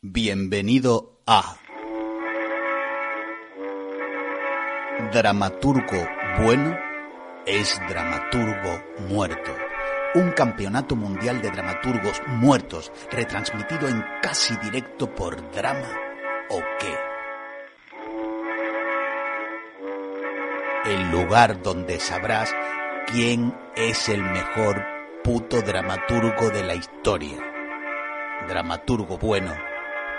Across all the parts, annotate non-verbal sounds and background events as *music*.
Bienvenido a Dramaturgo bueno es dramaturgo muerto. Un campeonato mundial de dramaturgos muertos retransmitido en casi directo por Drama o qué. El lugar donde sabrás quién es el mejor puto dramaturgo de la historia dramaturgo bueno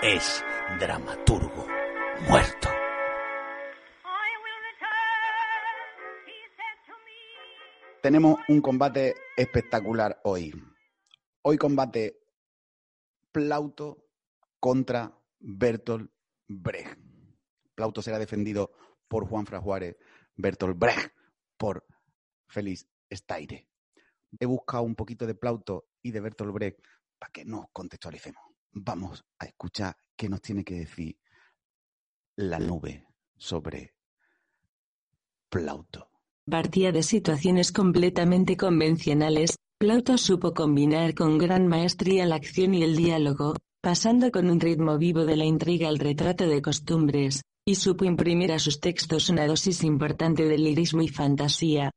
es dramaturgo muerto. Tenemos un combate espectacular hoy. Hoy combate Plauto contra Bertolt Brecht. Plauto será defendido por Juan Juárez, Bertolt Brecht por Félix Staire. He buscado un poquito de Plauto y de Bertolt Brecht para que nos contextualicemos. Vamos a escuchar qué nos tiene que decir la nube sobre Plauto. Partía de situaciones completamente convencionales, Plauto supo combinar con gran maestría la acción y el diálogo, pasando con un ritmo vivo de la intriga al retrato de costumbres, y supo imprimir a sus textos una dosis importante de lirismo y fantasía.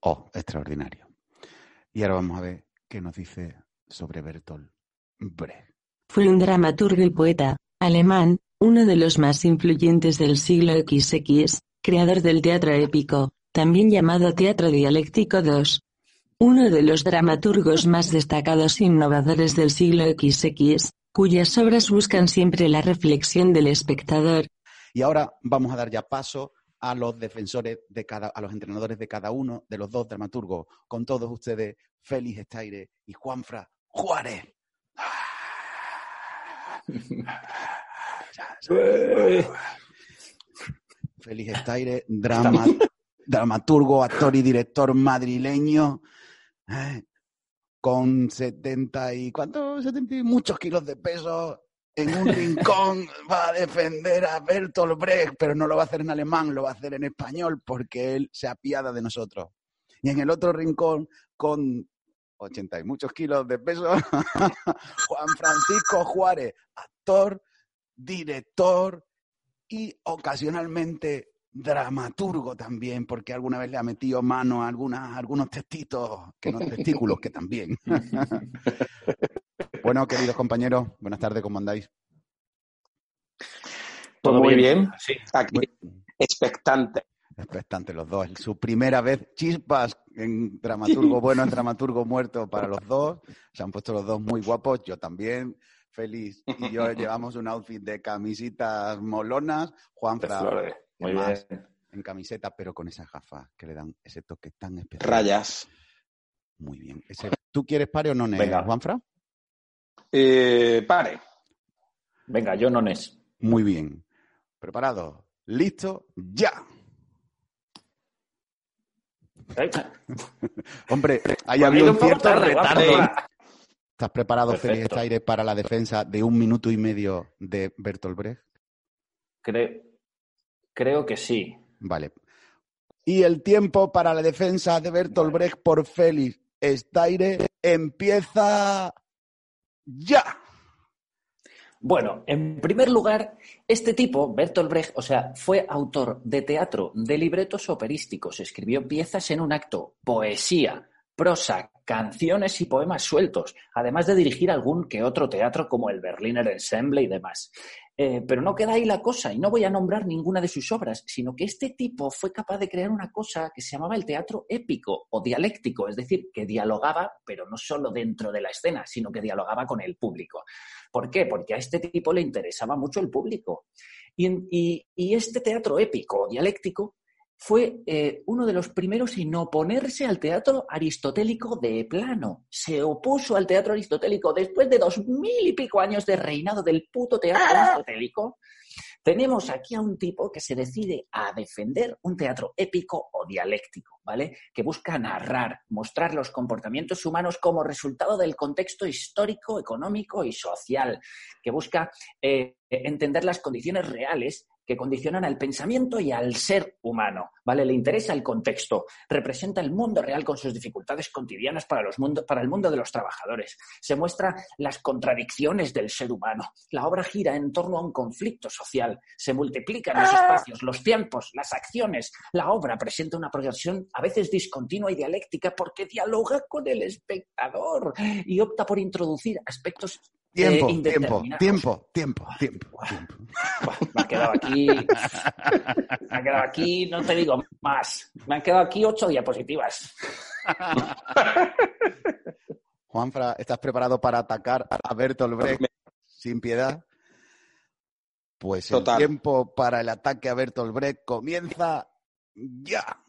Oh, extraordinario. Y ahora vamos a ver qué nos dice sobre Bertolt Brecht. Fue un dramaturgo y poeta alemán, uno de los más influyentes del siglo XX, creador del teatro épico, también llamado teatro dialéctico II. Uno de los dramaturgos más destacados e innovadores del siglo XX, cuyas obras buscan siempre la reflexión del espectador. Y ahora vamos a dar ya paso a los defensores de cada, a los entrenadores de cada uno de los dos dramaturgos. Con todos ustedes, Félix Estaire y Juanfra Juárez. *laughs* Félix Estaire, drama, dramaturgo, actor y director madrileño, eh, con 70 y ¿cuántos? 70 y muchos kilos de peso en un rincón va a defender a Bertolt Brecht, pero no lo va a hacer en alemán, lo va a hacer en español porque él se apiada de nosotros. Y en el otro rincón, con 80 y muchos kilos de peso, *laughs* Juan Francisco Juárez, actor, director y ocasionalmente dramaturgo también, porque alguna vez le ha metido mano a algunas, algunos testitos, que no testículos, que también. *laughs* bueno, queridos compañeros, buenas tardes, ¿cómo andáis? Todo muy bien, sí. Aquí, expectante. Expectante los dos. Su primera vez, chispas en dramaturgo *laughs* bueno, en dramaturgo muerto para los dos. Se han puesto los dos muy guapos, yo también. Feliz y yo *laughs* llevamos un outfit de camisitas molonas. Juan muy bien. En camiseta, pero con esas gafas que le dan ese toque tan especial. Rayas. Muy bien. ¿Tú quieres pare o no, Venga. Juanfra? Eh, pare. Venga, yo no es. Muy bien. ¿Preparado? ¿Listo? ¡Ya! *laughs* Hombre, hay habido un cierto retardo. ¿Estás preparado, Félix Aire, para la defensa de un minuto y medio de Bertolt Brecht? creo que sí. Vale. Y el tiempo para la defensa de Bertolt Brecht por Félix Staire empieza ya. Bueno, en primer lugar, este tipo, Bertolt Brecht, o sea, fue autor de teatro, de libretos operísticos, escribió piezas en un acto, poesía, prosa, canciones y poemas sueltos, además de dirigir algún que otro teatro como el Berliner Ensemble y demás. Eh, pero no queda ahí la cosa, y no voy a nombrar ninguna de sus obras, sino que este tipo fue capaz de crear una cosa que se llamaba el teatro épico o dialéctico, es decir, que dialogaba, pero no solo dentro de la escena, sino que dialogaba con el público. ¿Por qué? Porque a este tipo le interesaba mucho el público. Y, este teatro épico o dialéctico fue eh, uno de los primeros en oponerse al teatro aristotélico de plano. Se opuso al teatro aristotélico después de dos mil y pico años de reinado del puto teatro aristotélico. Tenemos aquí a un tipo que se decide a defender un teatro épico o dialéctico, ¿vale? Que busca narrar, mostrar los comportamientos humanos como resultado del contexto histórico, económico y social, que busca eh, entender las condiciones reales que condicionan al pensamiento y al ser humano, ¿vale? Le interesa el contexto, representa el mundo real con sus dificultades cotidianas para, los para el mundo de los trabajadores, se muestra las contradicciones del ser humano, la obra gira en torno a un conflicto social, se multiplican los ah. espacios, los tiempos, las acciones, la obra presenta una progresión a veces discontinua y dialéctica porque dialoga con el espectador y opta por introducir aspectos Tiempo, eh, tiempo, tiempo, tiempo, tiempo, Me ha quedado aquí. Me ha quedado aquí, no te digo más. Me han quedado aquí ocho diapositivas. Juanfra, ¿estás preparado para atacar a Bertolt Brecht sin piedad? Pues el tiempo para el ataque a Bertolt Brecht comienza ya.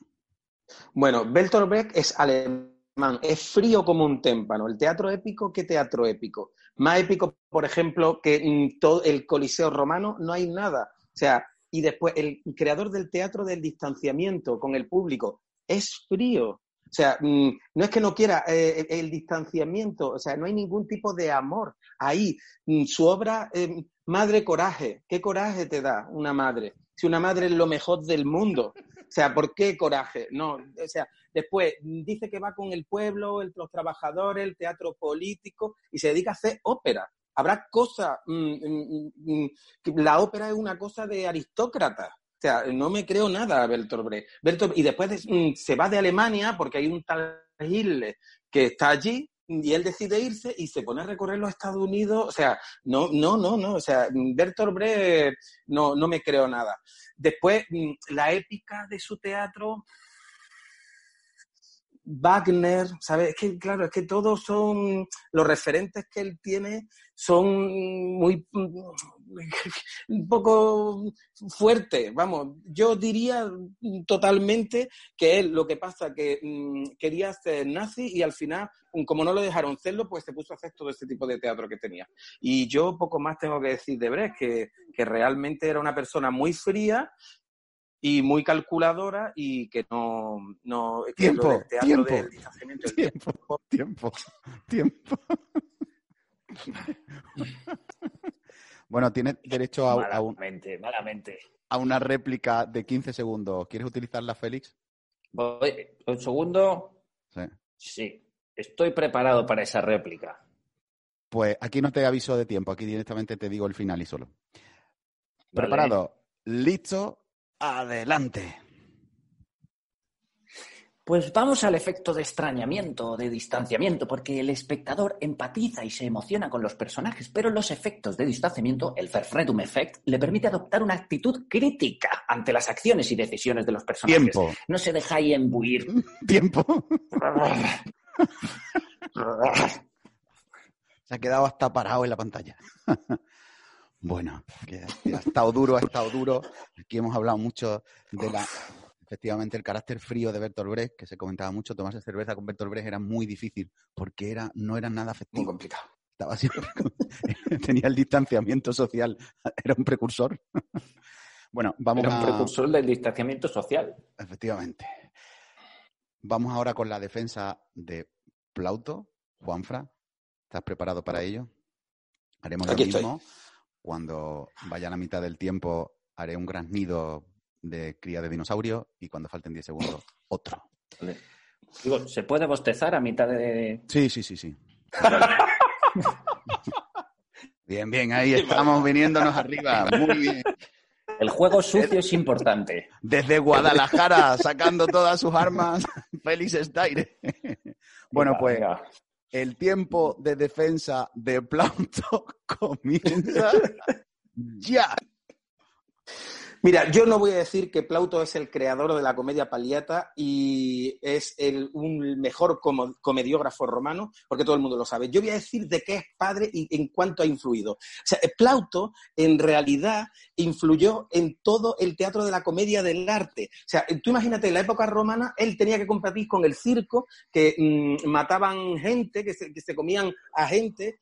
Bueno, Bertolt Brecht es alemán, es frío como un témpano. El teatro épico, ¿qué teatro épico? Más épico, por ejemplo, que todo el Coliseo romano, no hay nada. O sea, y después el creador del teatro del distanciamiento con el público es frío. O sea, mm, no es que no quiera eh, el distanciamiento, o sea, no hay ningún tipo de amor ahí. Mm, su obra, eh, Madre Coraje, ¿qué coraje te da una madre? Si una madre es lo mejor del mundo. O sea, ¿por qué coraje? No, o sea, después dice que va con el pueblo, los trabajadores, el teatro político y se dedica a hacer ópera. Habrá cosas, mm, mm, mm, la ópera es una cosa de aristócrata. O sea, no me creo nada a Bertolt Brecht. y después se va de Alemania porque hay un tal Hitler que está allí y él decide irse y se pone a recorrer los Estados Unidos. O sea, no, no, no, no. O sea, Bertolt Brecht no, no me creo nada. Después, la épica de su teatro, Wagner, ¿sabes? Es que, claro, es que todos son, los referentes que él tiene son muy, *laughs* un poco fuertes, vamos, yo diría totalmente que él, lo que pasa que mm, quería ser nazi y al final, como no lo dejaron serlo, pues se puso a hacer todo ese tipo de teatro que tenía. Y yo poco más tengo que decir de Brecht, que, que realmente era una persona muy fría, y muy calculadora y que no... no tiempo, tiempo, tiempo, tiempo, tiempo, bueno, tienes derecho a, a, a una réplica de 15 segundos. ¿Quieres utilizarla, Félix? Voy, un segundo. Sí. Sí, estoy preparado para esa réplica. Pues aquí no te aviso de tiempo, aquí directamente te digo el final y solo. Preparado, listo, Adelante. Pues vamos al efecto de extrañamiento, de distanciamiento, porque el espectador empatiza y se emociona con los personajes, pero los efectos de distanciamiento, el Verfredum Effect, le permite adoptar una actitud crítica ante las acciones y decisiones de los personajes. Tiempo. No se deja ahí embuir. Tiempo. *laughs* se ha quedado hasta parado en la pantalla. Bueno, ha estado duro, ha estado duro. Aquí hemos hablado mucho de la, efectivamente, el carácter frío de Bertolt Brecht, que se comentaba mucho. Tomarse cerveza con Bertolt Brecht era muy difícil porque era, no era nada afectivo. Muy complicado. Estaba siempre, *laughs* tenía el distanciamiento social, era un precursor. bueno, vamos era un precursor del distanciamiento social. Efectivamente. Vamos ahora con la defensa de Plauto. Juanfra, ¿estás preparado para ello? Haremos lo mismo. Cuando vaya a la mitad del tiempo, haré un gran nido de cría de dinosaurio y cuando falten 10 segundos, otro. Digo, ¿se puede bostezar a mitad de...? Sí, sí, sí, sí. *laughs* bien, bien, ahí estamos viniéndonos arriba. Muy bien. El juego sucio es importante. Desde Guadalajara, sacando todas sus armas, *laughs* Félix Staire. Bueno, pues el tiempo de defensa de Plauto *laughs* comienza *laughs* ya. Mira, yo no voy a decir que Plauto es el creador de la comedia paliata y es el, un mejor comediógrafo romano, porque todo el mundo lo sabe. Yo voy a decir de qué es padre y en cuánto ha influido. O sea, Plauto en realidad influyó en todo el teatro de la comedia del arte. O sea, tú imagínate, en la época romana él tenía que competir con el circo, que mmm, mataban gente, que se, que se, comían a gente,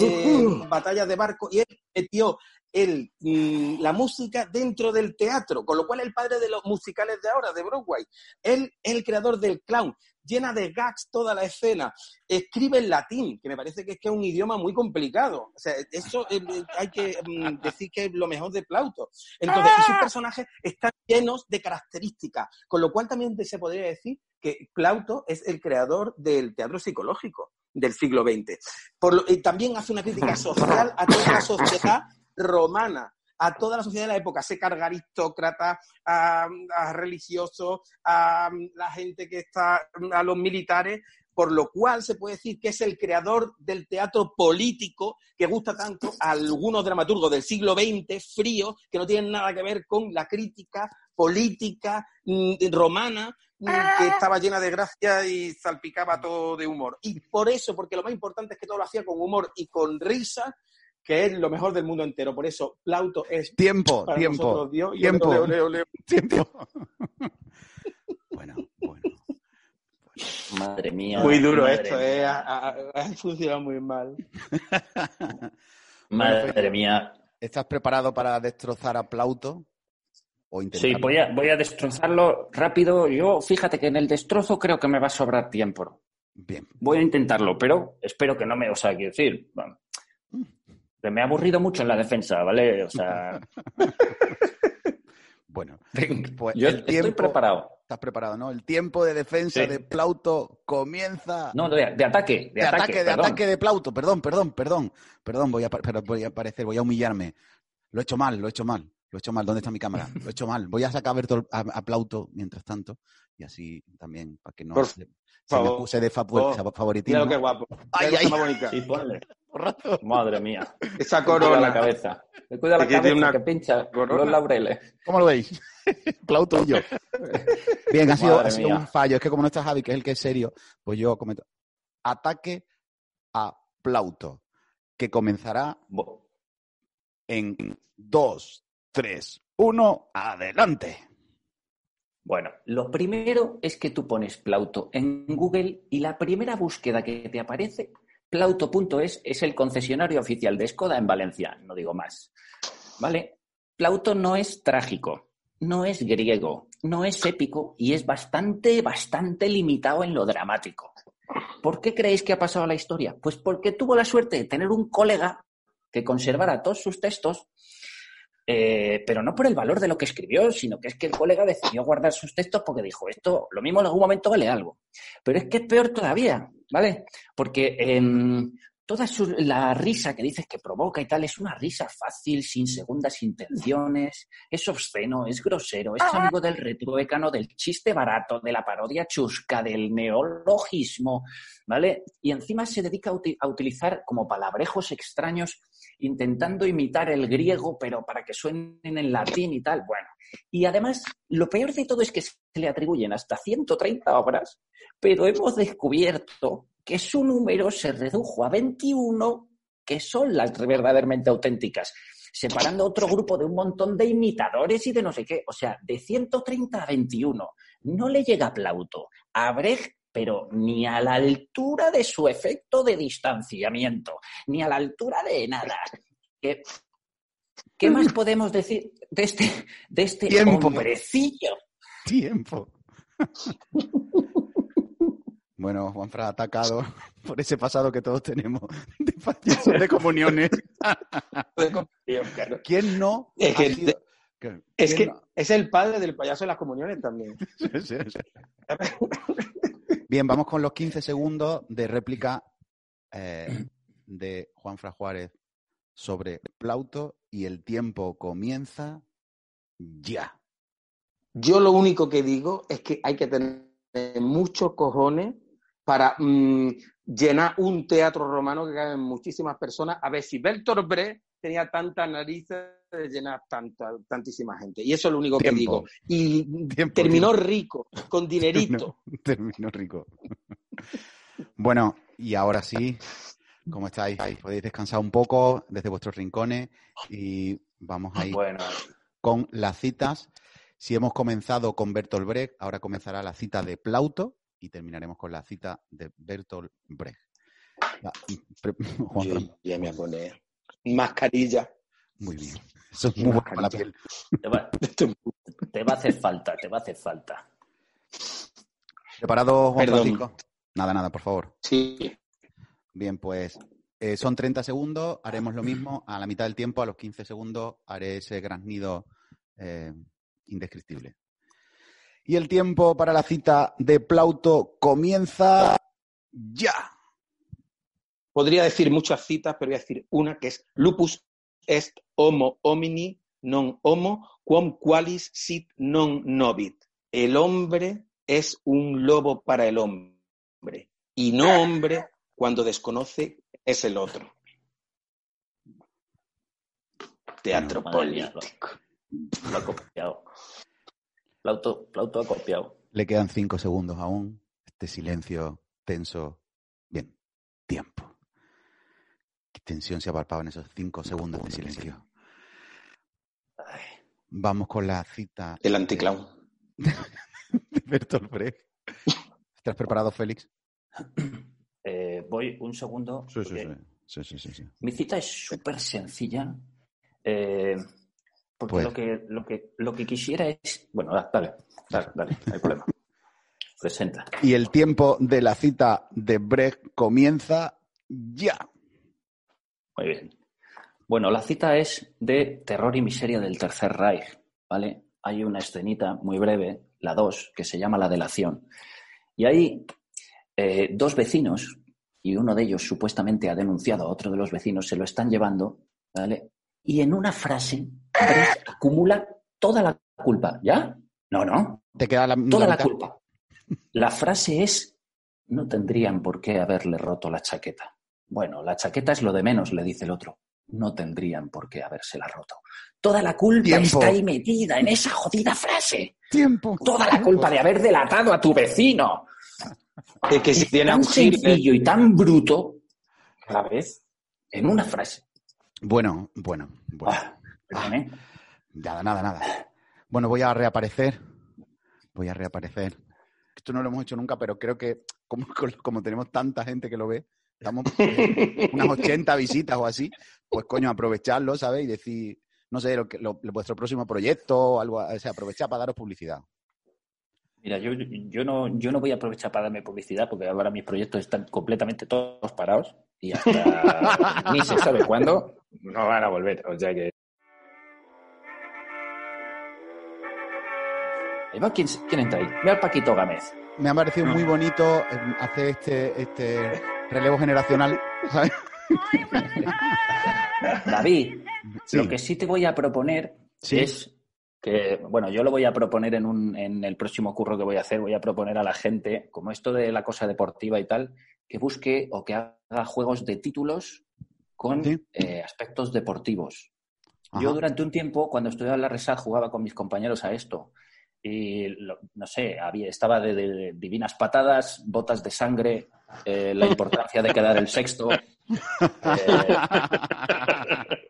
eh, batallas de barco, y él metió el, mm, la música dentro del teatro, con lo cual el padre de los musicales de ahora, de Broadway. Él es el creador del clown, llena de gags toda la escena, escribe en latín, que me parece que es que es un idioma muy complicado. O sea, eso eh, hay que mm, decir que es lo mejor de Plauto. Entonces, y sus personajes están llenos de características, con lo cual también se podría decir que Plauto es el creador del teatro psicológico del siglo XX. Por lo, y también hace una crítica social a toda la sociedad romana, a toda la sociedad de la época, se carga aristócratas, a, a religiosos, a la gente que está, a los militares, por lo cual se puede decir que es el creador del teatro político que gusta tanto a algunos dramaturgos del siglo XX, fríos, que no tienen nada que ver con la crítica política mm, romana mm, que estaba llena de gracia y salpicaba todo de humor. Y por eso, porque lo más importante es que todo lo hacía con humor y con risa, que es lo mejor del mundo entero. Por eso, Plauto es tiempo, tiempo, Dios, tiempo, leo, leo, leo. tiempo. *laughs* bueno, bueno. Madre mía. Muy duro madre esto, mía. eh. Ha, ha- ha funcionado muy mal. Madre mía. ¿Estás preparado para destrozar a Plauto? O Sí, voy a, voy a destrozarlo rápido. Yo, fíjate que en el destrozo creo que me va a sobrar tiempo. Bien. Voy a intentarlo, pero espero que no me, o sea, quiero decir, bueno, que me ha aburrido mucho en la defensa, ¿vale? O sea, *laughs* Bueno, pues yo el estoy preparado. estás preparado, ¿no? El tiempo de defensa Sí. de Plauto comienza. No, de, de ataque, de, de ataque, de perdón. ataque de Plauto. Perdón, perdón, perdón. Perdón, voy a, voy a aparecer, voy a humillarme. Lo he hecho mal, lo he hecho mal. Lo he hecho mal. ¿Dónde está mi cámara? *laughs* Lo he hecho mal. Voy a sacar a, a, a Plauto mientras tanto. Y así también, para que no Por se, se me favor. acuse de fa- Oh, favoritismo. Mira lo que guapo. Ay, ay. cosa más bonita. Sí, ponle. Borracho. Madre mía. Esa Me cuida la corona. cabeza. Me cuida la cabeza una que pincha corona. los laureles. ¿Cómo lo veis? *laughs* Plauto y yo. *laughs* Bien, ha sido, ha sido un fallo. Es que como no está Javi, que es el que es serio, pues yo comento. Ataque a Plauto, que comenzará en 2, 3, 1, adelante. Bueno, lo primero es que tú pones Plauto en Google y la primera búsqueda que te aparece, plauto.es, es el concesionario oficial de Skoda en Valencia, no digo más. ¿Vale? Plauto no es trágico, no es griego, no es épico y es bastante, bastante limitado en lo dramático. ¿Por qué creéis que ha pasado la historia? Pues porque tuvo la suerte de tener un colega que conservara todos sus textos eh, pero no por el valor de lo que escribió, sino que es que el colega decidió guardar sus textos porque dijo, esto lo mismo en algún momento vale algo. Pero es que es peor todavía, ¿vale? Porque em, toda su- la risa que dices que provoca y tal es una risa fácil, sin segundas intenciones, es obsceno, es grosero, es amigo del retruécano, del chiste barato, de la parodia chusca, del neologismo, ¿vale? Y encima se dedica a, a utilizar como palabrejos extraños intentando imitar el griego, pero para que suenen en latín y tal. Bueno, y además, lo peor de todo es que se le atribuyen hasta 130 obras, pero hemos descubierto que su número se redujo a 21, que son las verdaderamente auténticas, separando a otro grupo de un montón de imitadores y de no sé qué. O sea, de 130 a 21. No le llega a Plauto, a Brecht, pero ni a la altura de su efecto de distanciamiento, ni a la altura de nada. ¿Qué, qué más podemos decir de este, de este Tiempo. hombrecillo? Tiempo. *laughs* Bueno, Juanfra atacado *laughs* por ese pasado que todos tenemos *laughs* de payaso de comuniones. *laughs* Claro. ¿Quién no? Es que- sido- Es que no? es el padre del payaso de las comuniones también. Sí, sí, sí. Bien, vamos con los 15 segundos de réplica eh, de Juanfra Juárez sobre Plauto y el tiempo comienza ya. Yo lo único que digo es que hay que tener muchos cojones para mm, llenar un teatro romano que caben muchísimas personas. A ver si Bertolt Brecht tenía tantas narices de llenar tanta, tantísima gente. Y eso es lo único que digo. Y Tiempo, terminó tiempo. rico, con *laughs* dinerito. Terminó rico. bueno, y ahora sí, ¿cómo estáis? Podéis descansar un poco desde vuestros rincones y vamos a ir Bueno, con las citas. Si hemos comenzado con Bertolt Brecht, ahora comenzará la cita de Plauto y terminaremos con la cita de Bertolt Brecht. Va, pre- *laughs* Juan Yo ya me voy a poner mascarilla. muy bien. Eso es muy bueno para la piel. te va, *laughs* te va a hacer falta, te va a hacer falta. ¿Preparado, Juan Perdón. Francisco? Nada, nada, por favor. Sí. Bien, pues eh, son 30 segundos, haremos lo mismo. A la mitad del tiempo, a los 15 segundos, haré ese graznido eh, indescriptible. Y el tiempo para la cita de Plauto comienza ya. Podría decir muchas citas, pero voy a decir una que es lupus est homo homini non homo quam qualis sit non novit. El hombre es un lobo para el hombre y no hombre cuando desconoce es el otro. Teatro mía, político. lo, lo ha copiado. Plauto, Plauto ha copiado. Le quedan 5 segundos aún. Este silencio tenso. Bien, tiempo. Qué tensión se ha palpado en esos 5 segundos de silencio. Ay, Vamos con la cita El anticlown. de Bertolt Brecht. ¿Estás preparado, Félix? eh, voy un segundo. Sí, sí, porque sí. Sí, sí, sí, sí. Mi cita es súper sencilla. eh, porque Pues- lo, que, lo, que, lo que quisiera es. Bueno, da- dale, dale, dale, no hay problema. *laughs* Presenta. Y el tiempo de la cita de Brecht comienza ya. Muy bien. Bueno, la cita es de Terror y Miseria del Tercer Reich, ¿vale? Hay una escenita muy breve, la 2, que se llama La delación. Y ahí eh, dos vecinos, y uno de ellos supuestamente ha denunciado a otro de los vecinos, se lo están llevando, ¿vale? Y en una frase, acumula toda la culpa. ¿Ya? No, no, Te queda la, toda la culpa. La frase es, no tendrían por qué haberle roto la chaqueta. Bueno, la chaqueta es lo de menos, le dice el otro. No tendrían por qué habérsela roto. Toda la culpa Tiempo. está ahí metida en esa jodida frase. Tiempo. Toda la culpa de haber delatado a tu vecino. Es que si tiene tan un sencillo y tan bruto a la vez en una frase. Bueno, bueno, bueno. Ah, perdone. Nada, nada, nada. Bueno, voy a reaparecer. Voy a reaparecer. Esto no lo hemos hecho nunca, pero creo que como, *laughs* como tenemos tanta gente que lo ve, estamos eh, unas 80 visitas o así, pues coño, aprovecharlo, ¿sabes? Y decir, no sé, lo que, lo- vuestro próximo proyecto o algo, o sea, aprovechar para daros publicidad. Mira, yo, yo, no, yo no voy a aprovechar para darme publicidad porque ahora mis proyectos están completamente todos parados y hasta *laughs* ni se sabe cuándo no van a volver. O sea que. ¿quién, quién entra ahí? Mira al Paquito Gámez. Me ha parecido muy bonito eh, hacer este, este relevo generacional, *laughs* ¿sabes? David, Sí. lo que sí te voy a proponer Sí. es que, bueno, yo lo voy a proponer en, un, en el próximo curro que voy a hacer, voy a proponer a la gente, como esto de la cosa deportiva y tal, que busque o que haga juegos de títulos con Sí. eh, aspectos deportivos. Ajá. Yo durante un tiempo, cuando estudiaba en la RESAD, jugaba con mis compañeros a esto. Y, lo- no sé, había, estaba de, de divinas patadas, botas de sangre, eh, la importancia de quedar el sexto, eh,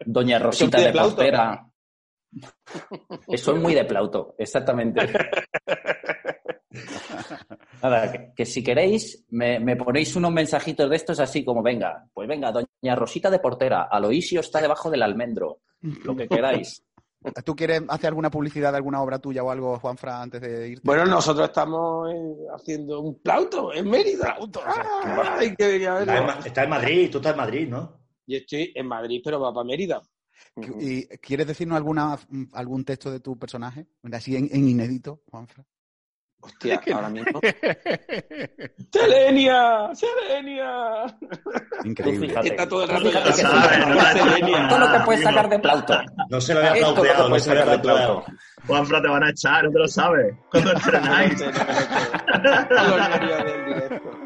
Doña Rosita de de Plauto. portera. Eso es muy de Plauto, exactamente. *laughs* Nada, que, que si queréis, me, me ponéis unos mensajitos de estos así como, venga, pues venga, Doña Rosita de portera, Aloisio está debajo del almendro, lo que queráis. *laughs* ¿Tú quieres hacer alguna publicidad de alguna obra tuya o algo, Juanfra, antes de irte? Bueno, nosotros estamos eh, haciendo un plauto en Mérida. Ah, Ay, a Está en, está Madrid, tú estás en Madrid, ¿no? Yo estoy en Madrid, pero va para Mérida. ¿Y quieres decirnos alguna, algún texto de tu personaje? Así en, en inédito, Juanfra. Hostia, ahora mismo. *laughs* ¡Selenia! ¡Selenia! Increíble. fíjate. Está todo el rato fíjate que llamando sabe, a no sabe. Selenia. Todo lo que puedes sacar de Plauto. No se lo había plauteado, no se lo había plauteado. Juanfra, te van a echar, no te lo sabes. Cuando *laughs* entrenáis. *laughs*